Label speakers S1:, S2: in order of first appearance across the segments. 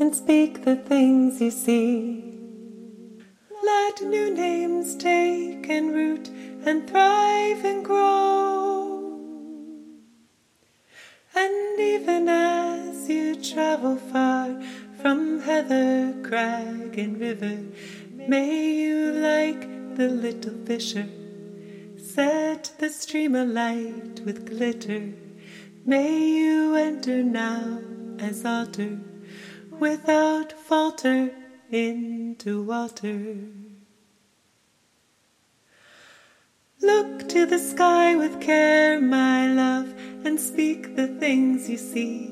S1: and speak the things you see. Let new names take and root and thrive and grow. And even as you travel far from heather, crag, and river, may you, like the little fisher, set the stream alight with glitter. May you enter now as altar without falter into water. Look to the sky with care, my love, and speak the things you see.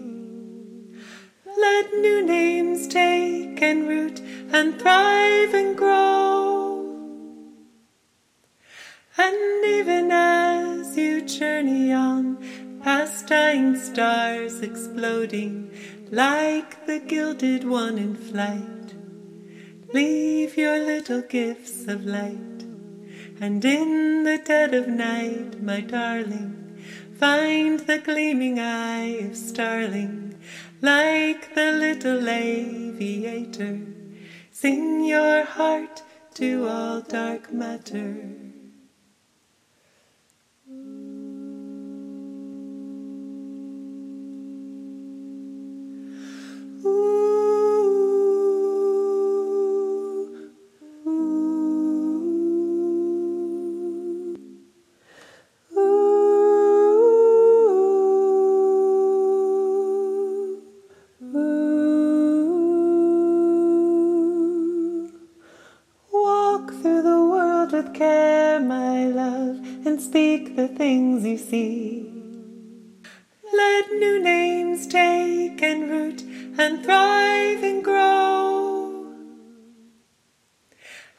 S1: Let new names take and root and thrive and grow. And even as you journey on, past dying stars exploding like the gilded one in flight, leave your little gifts of light. And in the dead of night, my darling, find the gleaming eye of starling like the little aviator. Sing your heart to all dark matter. Care, my love, and speak the things you see. Let new names take and root and thrive and grow.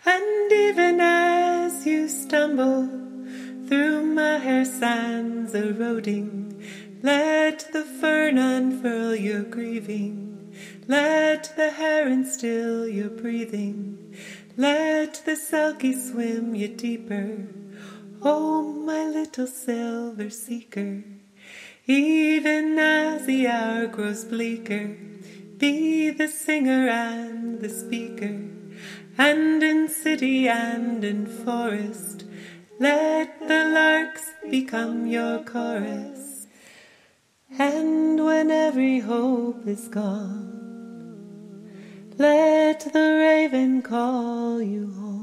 S1: And even as you stumble through machair sands eroding, let the fern unfurl your grieving. Let the heron still your breathing. Let the selkie swim you deeper. Oh, my little silver seeker. Even as the hour grows bleaker, be the singer and the speaker. And in city and in forest, let the larks become your chorus. And when every hope is gone, let the raven call you home.